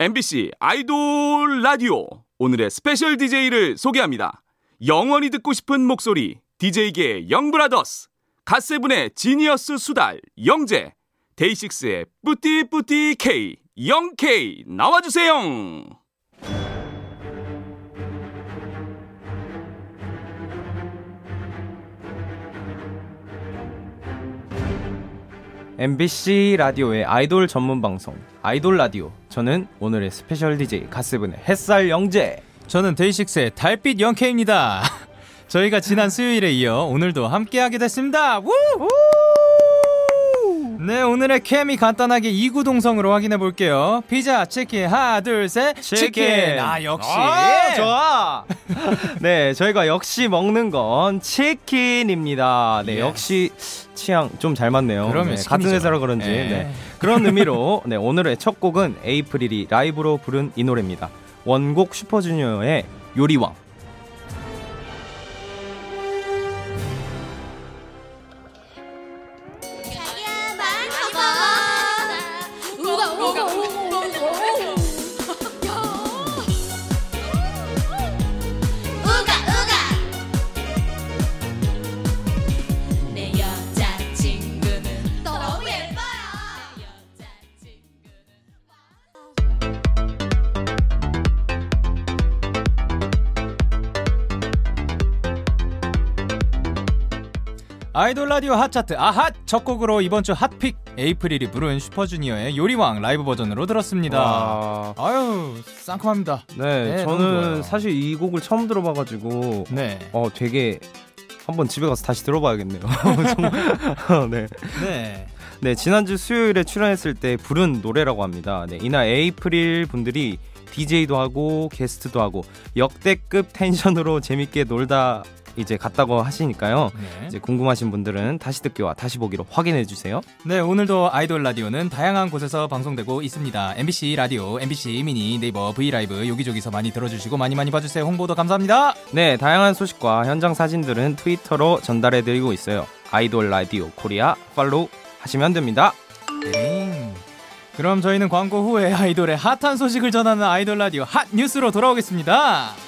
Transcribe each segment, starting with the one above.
MBC 아이돌 라디오 오늘의 special DJ를 소개합니다. 영원히 듣고 싶은 목소리 DJ계 영브라더스 갓세븐의 genius 수달 영재 데이식스의 뿌띠뿌띠 K 영K 나와주세요. MBC 라디오의 아이돌 전문 방송 아이돌 라디오 저는 오늘의 special DJ 갓세븐의 햇살 영재 저는 데이식스의 달빛 영케이입니다. 저희가 지난 수요일에 이어 오늘도 함께하게 됐습니다. 우! 네, 오늘의 케미 간단하게 이구동성으로 확인해 볼게요. 피자, 치킨, 하나, 둘, 셋, 치킨. 아, 역시. 아, 좋아. 네, 저희가 역시 먹는 건 치킨입니다. 네, yes. 역시 취향 좀 잘 맞네요. 그러면 네. 같은 회사라 그런지. 예. 네. 그런 의미로 네, 오늘의 첫 곡은 에이프릴이 라이브로 부른 이 노래입니다. 원곡 슈퍼주니어의 요리왕. 아이돌 라디오 핫차트 아핫 첫 곡으로 이번 주 hot pick 에이프릴이 부른 슈퍼주니어의 요리왕 라이브 버전으로 들었습니다. 와. 아유 쌍콤합니다. 네, 네, 저는. 사실 이 곡을 처음 들어봐가지고 네, 어 되게 한번 집에 가서 다시 들어봐야겠네요. 네. 네, 네, 지난주 수요일에 출연했을 때 부른 노래라고 합니다. 네, 이날 에이프릴 분들이 DJ도 하고 게스트도 하고 역대급 텐션으로 재밌게 놀다 이제 갔다고 하시니까요. 네. 이제 궁금하신 분들은 다시 듣기와 다시 보기로 확인해 주세요. 네, 오늘도 아이돌 라디오는 다양한 곳에서 방송되고 있습니다. MBC 라디오, MBC 미니, 네이버 브이라이브 여기저기서 많이 들어주시고 많이 많이 봐주세요. 홍보도 감사합니다. 네, 다양한 소식과 현장 사진들은 트위터로 전달해 드리고 있어요. 아이돌 라디오 코리아 follow 하시면 됩니다. 네. 그럼 저희는 광고 후에 아이돌의 핫한 소식을 전하는 아이돌 라디오 핫 뉴스로 돌아오겠습니다.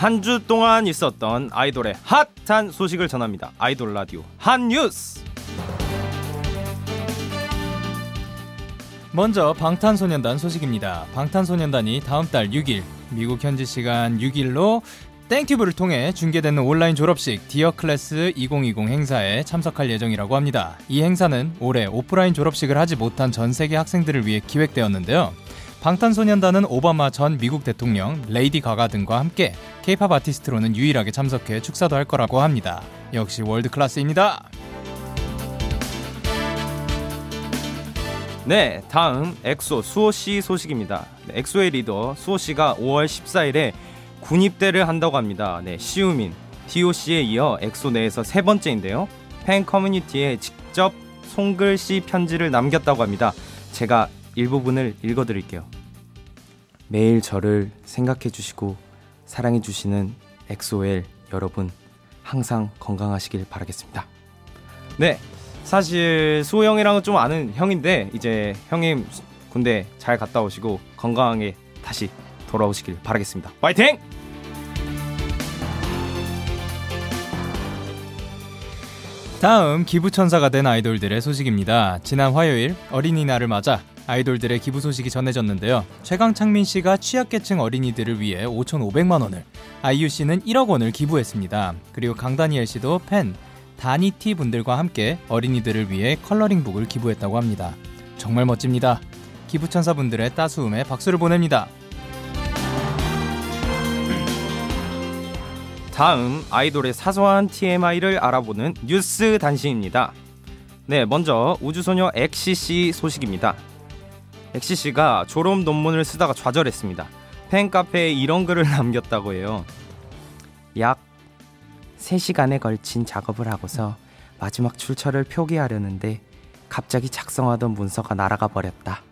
한 주 동안 있었던 아이돌의 핫한 소식을 전합니다. 아이돌 라디오 핫 뉴스. 먼저 방탄소년단 소식입니다. 방탄소년단이 다음 달 6일 미국 현지 시간 6일로 땡튜브를 통해 중계되는 온라인 졸업식 Dear Class 2020 행사에 참석할 예정이라고 합니다. 이 행사는 올해 오프라인 졸업식을 하지 못한 전 세계 학생들을 위해 기획되었는데요. 방탄소년단은 오바마 전 미국 대통령, 레이디 가가 등과 함께 케이팝 아티스트로는 유일하게 참석해 축사도 할 거라고 합니다. 역시 world class입니다. 네, 다음 엑소 수호 씨 소식입니다. 네, 엑소의 리더 수호 씨가 5월 14일에 군입대를 한다고 합니다. 네, 시우민, 씨에 이어 엑소 내에서 세 번째인데요. 팬 커뮤니티에 직접 손글씨 편지를 남겼다고 합니다. 제가 일부분을 읽어드릴게요. 매일 저를 생각해 주시고 사랑해 주시는 엑소엘 여러분 항상 건강하시길 바라겠습니다. 네, 사실 수호 형이랑은 좀 아는 형인데 이제 형님 군대 잘 갔다 오시고 건강하게 다시 돌아오시길 바라겠습니다. 파이팅! 다음 기부천사가 된 아이돌들의 소식입니다. 지난 화요일 어린이날을 맞아 아이돌들의 기부 소식이 전해졌는데요. 최강창민 씨가 취약계층 어린이들을 위해 5,500만 원을, 아이유 씨는 1억 원을 기부했습니다. 그리고 강다니엘 씨도 팬 다니티 분들과 함께 어린이들을 위해 컬러링북을 기부했다고 합니다. 정말 멋집니다. 기부천사 분들의 따스움에 박수를 보냅니다. 다음 아이돌의 사소한 TMI를 알아보는 뉴스 단신입니다. 네, 먼저 우주소녀 엑시 씨 소식입니다. 엑시 씨가 졸업 논문을 쓰다가 좌절했습니다. 팬카페에 이런 글을 남겼다고 해요. 약 3시간에 걸친 작업을 하고서 마지막 출처를 표기하려는데 갑자기 작성하던 문서가 날아가 버렸다.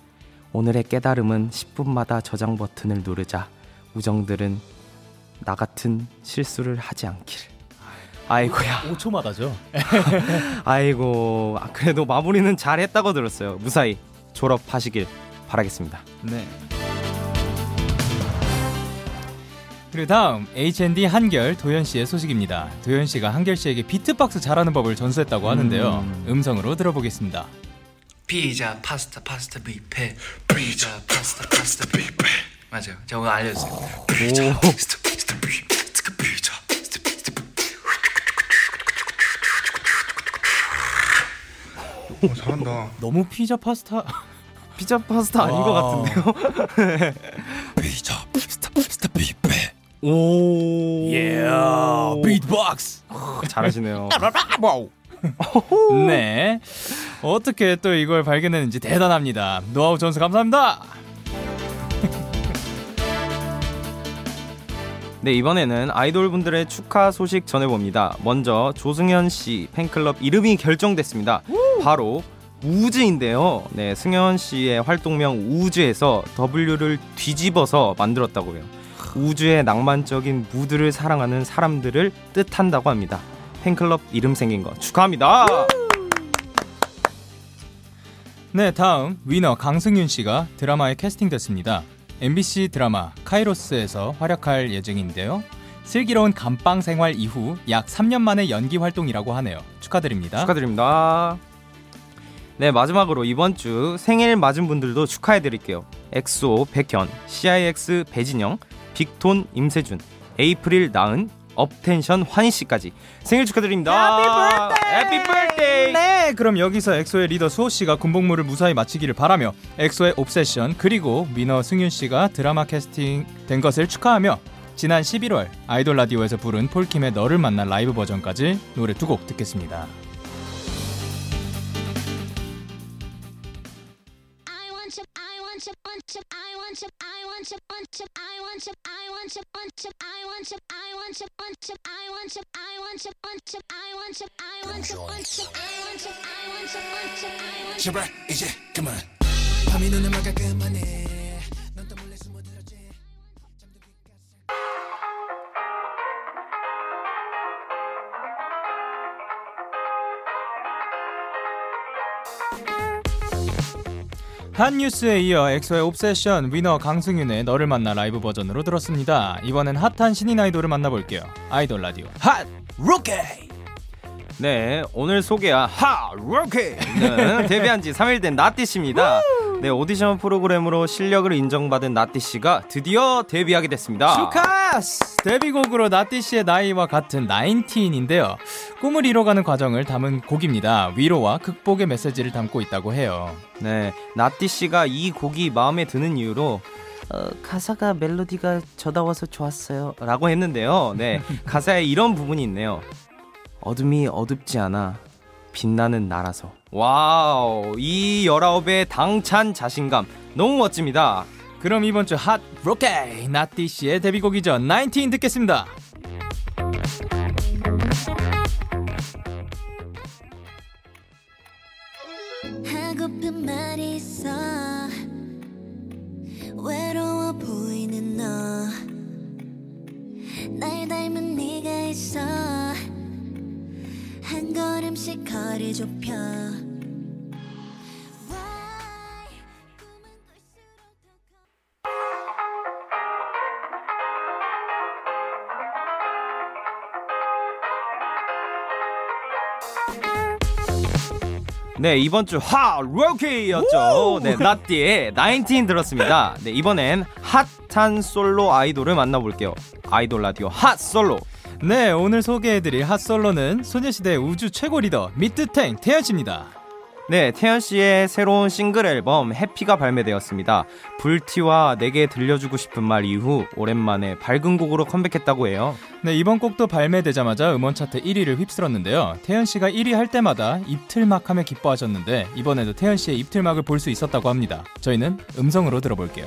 오늘의 깨달음은 10분마다 저장 버튼을 누르자 우정들은 나 같은 실수를 하지 않길. 아이고야. 5초마다죠. 아이고. 아, 그래도 마무리는 잘 했다고 들었어요. 무사히 졸업하시길 바라겠습니다. 네. 그리고 다음 H&D 한결 도현 씨의 소식입니다. 도현 씨가 한결 씨에게 비트박스 잘하는 법을 전수했다고 하는데요. 음. 성으로 들어보겠습니다. 피자 파스타 파스타 뷔페 피자 파스타 파스타 뷔페 맞아요 제가 오늘 알려줬어요 피자 파스타 파스타 뷔페 피자 파스타 파스타 어, 잘한다. 너무 피자 파스타 피자 파스타 아닌 것 와. 같은데요? 피자 파스타 파스타 뷔페 오. 예 비트박스 잘하시네요. 네 어떻게 또 이걸 발견했는지 대단합니다 노하우 전수 감사합니다 네, 이번에는 아이돌 분들의 축하 소식 전해봅니다. 먼저 조승현 씨 팬클럽 이름이 결정됐습니다. 바로 우즈인데요. 네, 승현 씨의 활동명 우즈에서 W를 뒤집어서 만들었다고 해요. 우주의 낭만적인 무드를 사랑하는 사람들을 뜻한다고 합니다. 팬클럽 이름 생긴 거 축하합니다. 네, 다음 위너 강승윤 씨가 드라마에 캐스팅됐습니다. MBC 드라마 카이로스에서 활약할 예정인데요. 슬기로운 감방 생활 이후 약 3년 만의 연기 활동이라고 하네요. 축하드립니다. 축하드립니다. 네 마지막으로 이번 주 생일 맞은 분들도 축하해 드릴게요. 엑소 백현, CIX 배진영, 빅톤 임세준, 에이프릴 나은, 업텐션 환희 씨까지 생일 축하드립니다. Happy birthday. 네, 그럼 여기서 엑소의 리더 수호 씨가 군복무를 무사히 마치기를 바라며 엑소의 Obsession 그리고 위너 승윤 씨가 드라마 캐스팅 된 것을 축하하며 지난 11월 아이돌 라디오에서 부른 폴킴의 너를 만난 라이브 버전까지 노래 두 곡 듣겠습니다. want you, want you, I want you, I want you, want you, I want you, I want you, want you, I want you, I want you, want you, I want you, I want you, want you, I want you, I want you, want you, I want you, I want you, want you, I want you. 제발 이제 그만 밤이 눈을 막아 그만해 한 뉴스에 이어 엑소의 Obsession 위너 강승윤의 너를 만나 라이브 버전으로 들었습니다. 이번엔 핫한 신인 아이돌을 만나볼게요. 아이돌 라디오 hot rookie 네 오늘 소개할 하 로켓은 데뷔한 지 3일 된 나띠 씨입니다. 네 오디션 프로그램으로 실력을 인정받은 나띠 씨가 드디어 데뷔하게 됐습니다. 축하스! 데뷔곡으로 나띠 씨의 나이와 같은 Nineteen인데요. 꿈을 이뤄가는 과정을 담은 곡입니다. 위로와 극복의 메시지를 담고 있다고 해요. 네, 나띠 씨가 이 곡이 마음에 드는 이유로 어, 가사가 멜로디가 저다워서 좋았어요 라고 했는데요. 네, 가사에 이런 부분이 있네요. 어둠이 어둡지 않아 빛나는 나라서. Wow, 이 열아홉의 당찬 자신감 너무 멋집니다. 그럼 이번 주 hot rookie 나띠 씨의 데뷔곡이죠. Nineteen 듣겠습니다. 네, 이번 주 hot rookie였죠. 네, 나띠의 19 들었습니다. 네, 이번엔 핫한 솔로 아이돌을 만나볼게요. 아이돌 라디오 핫 솔로. 네, 오늘 소개해드릴 핫 솔로는 소녀시대 우주 최고 리더 믿듣탱 태연 씨입니다. 네, 태연 씨의 새로운 싱글 앨범 Happy가 발매되었습니다. 불티와 내게 들려주고 싶은 말 이후 오랜만에 밝은 곡으로 컴백했다고 해요. 네, 이번 곡도 발매되자마자 음원 차트 1위를 휩쓸었는데요. 태연 씨가 1위 할 때마다 입틀막 하며 기뻐하셨는데 이번에도 태연 씨의 입틀막을 볼 수 있었다고 합니다. 저희는 음성으로 들어볼게요.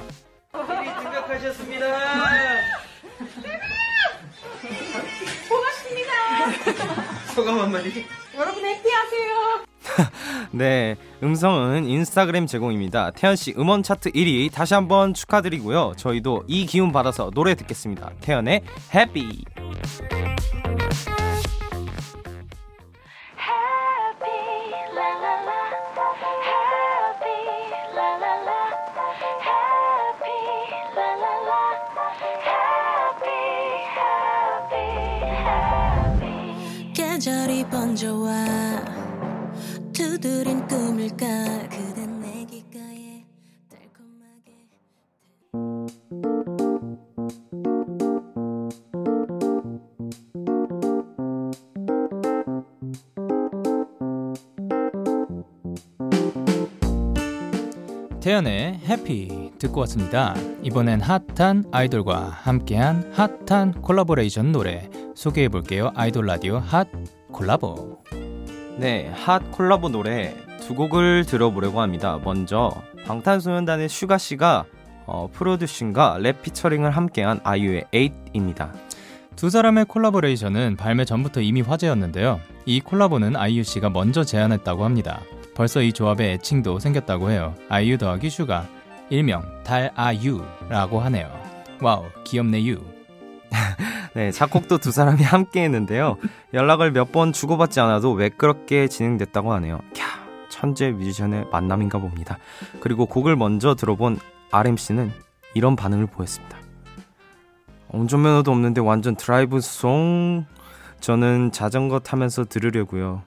네, 음성은 인스타그램 제공입니다. 태연 씨 음원 차트 1위 다시 한번 축하드리고요. 저희도 이 기운 받아서 노래 듣겠습니다. 태연의 해피. 계절이 번져와 두드린 꿈일까 그댄 내 귓가에 달콤하게 태연의 해피 듣고 왔습니다. 이번엔 핫한 아이돌과 함께한 핫한 콜라보레이션 노래 소개해 볼게요. 아이돌 라디오 핫 콜라보. 네, 핫 콜라보 노래 두 곡을 들어보려고 합니다. 먼저 방탄소년단의 슈가 씨가 어, 프로듀싱과 랩 피처링을 함께한 아이유의 8입니다. 두 사람의 콜라보레이션은 발매 전부터 이미 화제였는데요. 이 콜라보는 아이유 씨가 먼저 제안했다고 합니다. 벌써 이 조합의 애칭도 생겼다고 해요. 아이유 더하기 슈가 일명 달아유라고 하네요. Wow 귀엽네 유. 네, 작곡도 두 사람이 함께 했는데요. 연락을 몇 번 주고받지 않아도 매끄럽게 진행됐다고 하네요. 캬, 천재 뮤지션의 만남인가 봅니다. 그리고 곡을 먼저 들어본 RMC는 이런 반응을 보였습니다. 운전면허도 없는데 완전 드라이브 송. 저는 자전거 타면서 들으려고요.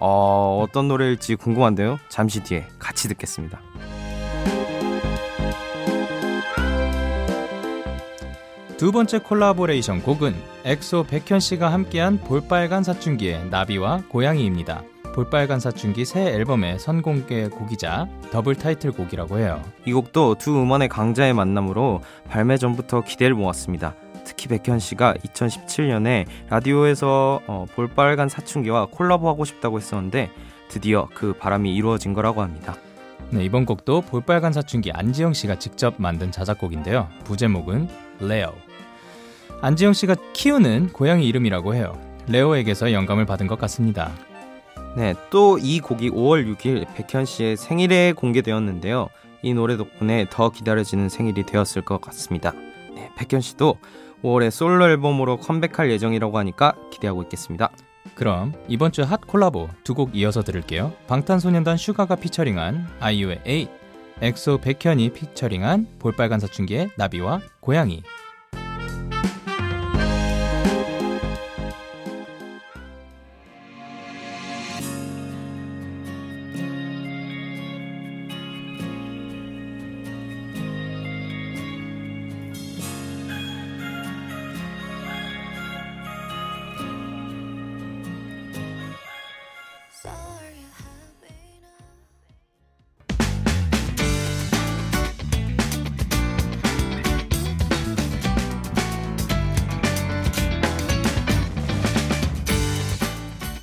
어, 어떤 노래일지 궁금한데요. 잠시 뒤에 같이 듣겠습니다. 두 번째 콜라보레이션 곡은 엑소 백현 씨가 함께한 볼빨간 사춘기의 나비와 고양이입니다. 볼빨간 사춘기 새 앨범의 선공개 곡이자 더블 타이틀 곡이라고 해요. 이 곡도 두 음원의 강자의 만남으로 발매 전부터 기대를 모았습니다. 특히 백현 씨가 2017년에 라디오에서 어, 볼빨간 사춘기와 콜라보하고 싶다고 했었는데 드디어 그 바람이 이루어진 거라고 합니다. 네, 이번 곡도 볼빨간 사춘기 안지영 씨가 직접 만든 자작곡인데요. 부제목은 레오. 안지영 씨가 키우는 고양이 이름이라고 해요. 레오에게서 영감을 받은 것 같습니다. 네, 또 이 곡이 5월 6일 백현 씨의 생일에 공개되었는데요. 이 노래 덕분에 더 기다려지는 생일이 되었을 것 같습니다. 네, 백현 씨도 5월에 솔로 앨범으로 컴백할 예정이라고 하니까 기대하고 있겠습니다. 그럼 이번 주 핫 콜라보 두 곡 이어서 들을게요. 방탄소년단 슈가가 피처링한 아이유의 에잇, 엑소 백현이 피처링한 볼빨간 사춘기의 나비와 고양이.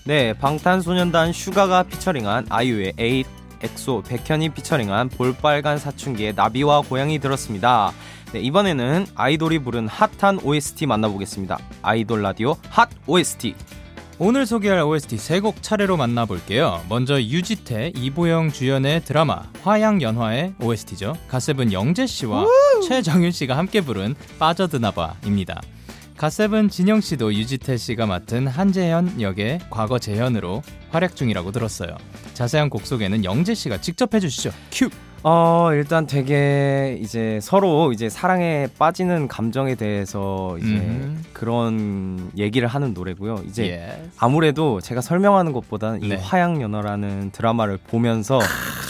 네, 방탄소년단 슈가가 피처링한 아이유의 에잇, 엑소 백현이 피처링한 볼빨간 사춘기의 나비와 고양이 들었습니다. 네, 이번에는 아이돌이 부른 핫한 OST 만나보겠습니다. 아이돌 라디오 핫 OST. 오늘 소개할 OST 세 곡 차례로 만나볼게요. 먼저 유지태, 이보영 주연의 드라마 화양연화의 OST죠. 갓세븐 영재 씨와 최정윤 씨가 함께 부른 빠져드나봐입니다. 가세븐 진영 씨도 유지태 씨가 맡은 한재현 역의 과거 재현으로 활약 중이라고 들었어요. 자세한 곡 소개는 영재 씨가 직접 해주시죠. 큐. 어, 일단 되게 이제 서로 이제 사랑에 빠지는 감정에 대해서 이제 음. 그런 얘기를 하는 노래고요. 이제 예. 아무래도 제가 설명하는 것보다는 이 네. 화양연화라는 드라마를 보면서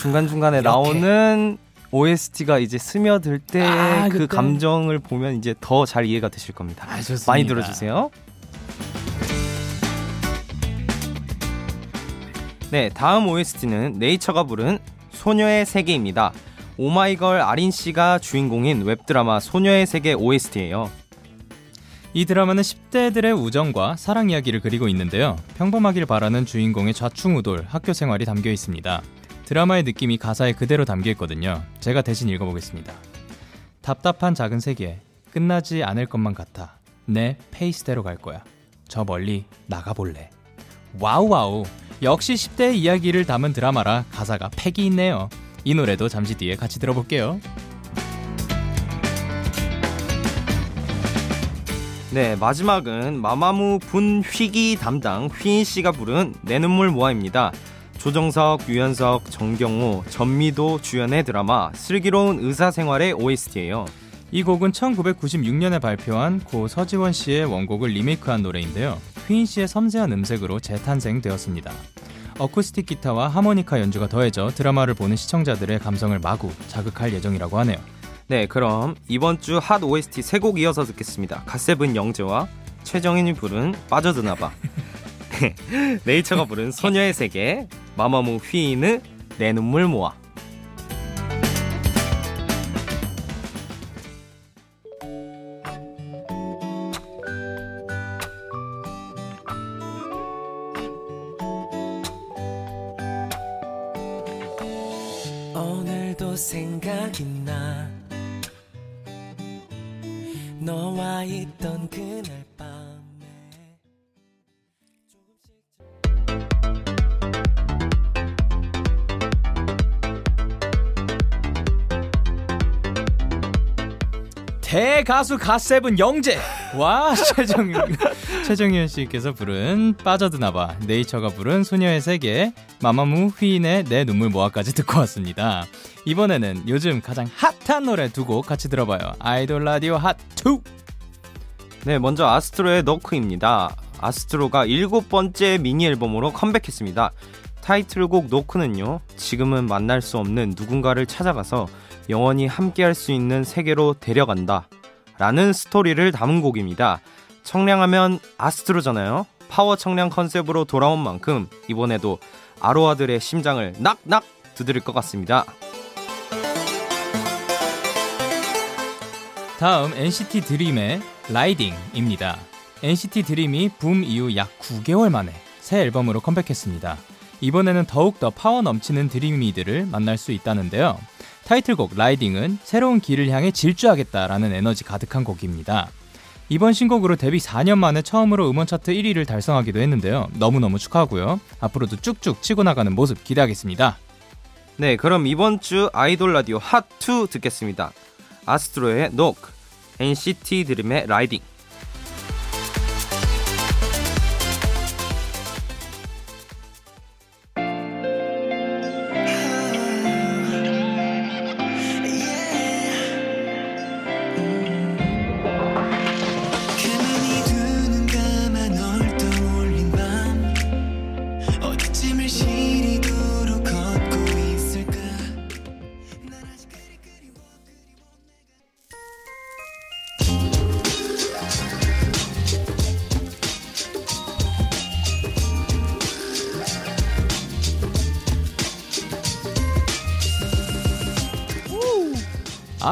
중간 중간에 나오는 OST가 이제 스며들 때그 아, 그때? 감정을 보면 이제 더 잘 이해가 되실 겁니다. 아, 좋습니다. 많이 들어주세요. 네, 다음 OST는 네이처가 부른 소녀의 세계입니다. 오마이걸 아린 씨가 주인공인 웹드라마 소녀의 세계 OST예요. 이 드라마는 10대들의 우정과 사랑 이야기를 그리고 있는데요. 평범하길 바라는 주인공의 좌충우돌 학교 생활이 담겨 있습니다. 드라마의 느낌이 가사에 그대로 담겨 있거든요. 제가 대신 읽어보겠습니다. 답답한 작은 세계 끝나지 않을 것만 같아. 내 페이스대로 갈 거야. 저 멀리 나가볼래. Wow wow. 역시 10대의 이야기를 담은 드라마라 가사가 패기 있네요. 이 노래도 잠시 뒤에 같이 들어볼게요. 네, 마지막은 마마무 분 휘기 담당 휘인 씨가 부른 내 눈물 모아입니다. 조정석, 유연석, 정경호, 전미도 주연의 드라마 슬기로운 의사생활의 OST예요. 이 곡은 1996년에 발표한 고 서지원 씨의 원곡을 리메이크한 노래인데요. 휘인 씨의 섬세한 음색으로 재탄생되었습니다. 어쿠스틱 기타와 하모니카 연주가 더해져 드라마를 보는 시청자들의 감성을 마구 자극할 예정이라고 하네요. 네, 그럼 이번 주 핫 OST 세 곡 이어서 듣겠습니다. 갓세븐 영재와 최정인이 부른 빠져드나봐. 네이처가 부른 소녀의 세계, 마마무 휘인의 내 눈물 모아. 오늘도 생각이 나 너와 있던 그날 밤 대가수 갓세븐 영재 와 최정 최정현 씨께서 부른 빠져드나봐 네이처가 부른 소녀의 세계 마마무 휘인의 내 눈물 모아까지 듣고 왔습니다. 이번에는 요즘 가장 핫한 노래 두 곡 같이 들어봐요. 아이돌 라디오 핫 2. 네, 먼저 아스트로의 노크입니다. 아스트로가 일곱 번째 미니 앨범으로 컴백했습니다. 타이틀곡 노크는요, 지금은 만날 수 없는 누군가를 찾아가서 영원히 함께할 수 있는 세계로 데려간다. 라는 스토리를 담은 곡입니다. 청량하면 아스트로잖아요. 파워 청량 컨셉으로 돌아온 만큼 이번에도 아로하들의 심장을 knock knock 두드릴 것 같습니다. 다음 NCT 드림의 Ridin'입니다. NCT 드림이 붐 이후 약 9개월 만에 새 앨범으로 컴백했습니다. 이번에는 더욱더 파워 넘치는 드림이들을 만날 수 있다는데요. 타이틀곡 Ridin'은 새로운 길을 향해 질주하겠다라는 에너지 가득한 곡입니다. 이번 신곡으로 데뷔 4년 만에 처음으로 음원 차트 1위를 달성하기도 했는데요. 너무너무 축하하고요. 앞으로도 쭉쭉 치고 나가는 모습 기대하겠습니다. 네, 그럼 이번 주 아이돌 라디오 핫2 듣겠습니다. 아스트로의 Knock, NCT 드림의 라이딩.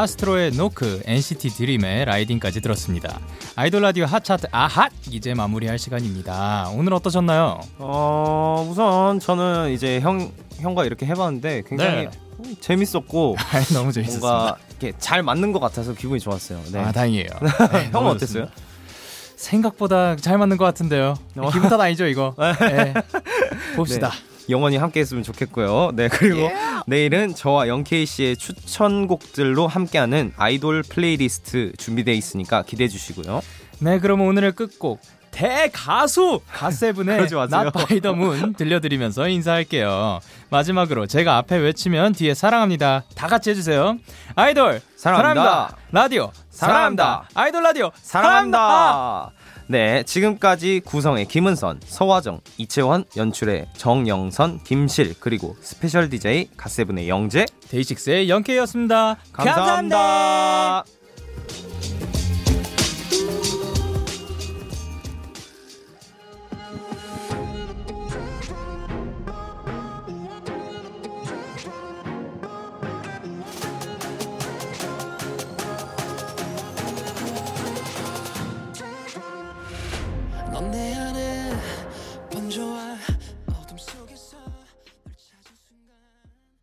아스트로의 노크, NCT 드림의 라이딩까지 들었습니다. 아이돌 라디오 핫차트 아핫 이제 마무리할 시간입니다. 오늘 어떠셨나요? 어, 우선 저는 이제 형 형과 이렇게 해봤는데 굉장히 네. 음, 재밌었고 너무 재밌었습니다. 뭔가 이렇게 잘 맞는 것 같아서 기분이 좋았어요. 네. 아 다행이에요. 네, 형은 어땠어요? 생각보다 잘 맞는 것 같은데요. 어. 기분 탓 아니죠 이거. 네. 봅시다. 영원히 함께 했으면 좋겠고요. 네 그리고 내일은 저와 영케이 씨의 추천곡들로 함께하는 아이돌 플레이리스트 준비되어 있으니까 기대해 주시고요. 네, 그럼 오늘의 끝곡 갓세븐의 Not by the Moon 들려드리면서 인사할게요. 마지막으로 제가 앞에 외치면 뒤에 사랑합니다. 다 같이 해주세요. 아이돌 사랑합니다. 라디오 사랑합니다. 사랑합니다. 아이돌 라디오 사랑합니다. 네, 지금까지 구성의 김은선, 서화정, 이채원, 연출의 정영선, 김실, 그리고 special DJ 갓세븐의 영재. 데이식스의 영케이였습니다 감사합니다.